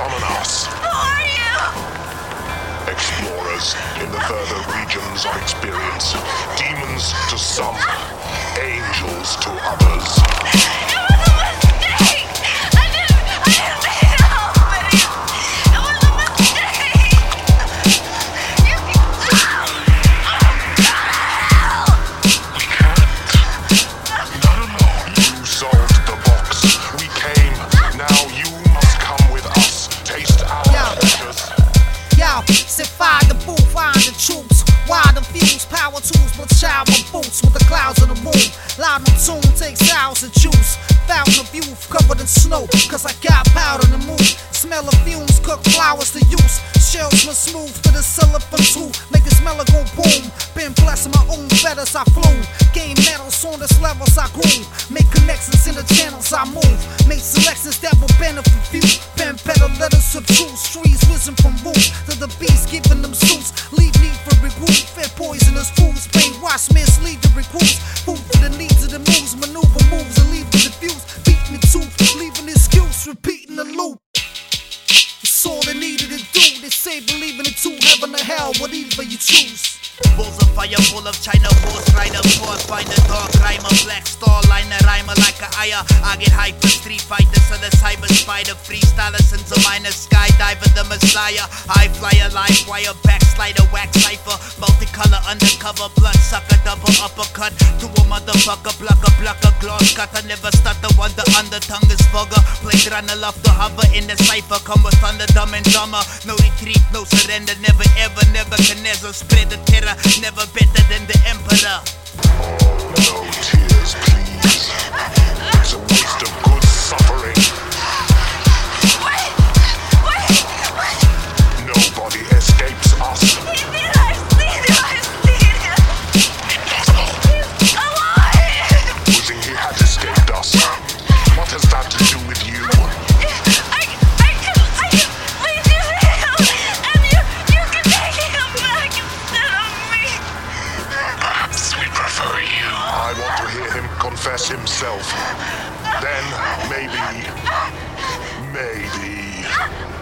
summon us. Who are you? Explorers in the further regions of experience, demons to some. Power tools, but child my boots with the clouds in the moon. Loud in tune, takes hours of juice. Fountain of youth covered in snow, cause I got powder in the mood. Smell of fumes, cook flowers to use. Shells were smooth for the silicon too. Make the smeller go boom. Been blessing my own feathers, I flew. Gain medals on this levels I grew. Make connections in the channels I move. Make selections giving them suits. Leave me for regroup. Fair poisonous fools. Brainwash mislead the recruits. Food for the needs of the moves. Maneuver moves and leave the diffuse. Beating the tooth. Leaving excuse. Repeating the loop. It's all they needed to do. They say believing in two heaven or hell, whatever you choose. Balls of fire full of China ire I get hyper street fighter so the cyber spider freestyler since a minor skydiver the messiah. High flyer live wire backslider wax cipher multicolor undercover blood sucker double uppercut to a motherfucker blocker blocker gloss cut. I never stutter wonder under tongue is vulgar. Blade runner love to hover in the cipher come with thunder dumb and dumber. No retreat no surrender never ever never can Nebuchadnezzar spread the terror never better than the emperor. confess himself, then maybe, maybe.